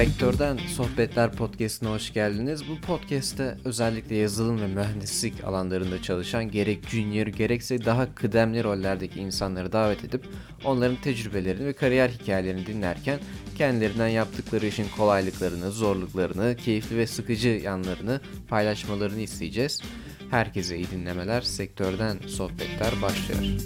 Sektörden Sohbetler Podcast'ine hoş geldiniz. Bu podcast'te özellikle yazılım ve mühendislik alanlarında çalışan gerek junior gerekse daha kıdemli rollerdeki insanları davet edip onların tecrübelerini ve kariyer hikayelerini dinlerken kendilerinden yaptıkları işin kolaylıklarını, zorluklarını, keyifli ve sıkıcı yanlarını paylaşmalarını isteyeceğiz. Herkese iyi dinlemeler. Sektörden Sohbetler başlıyor.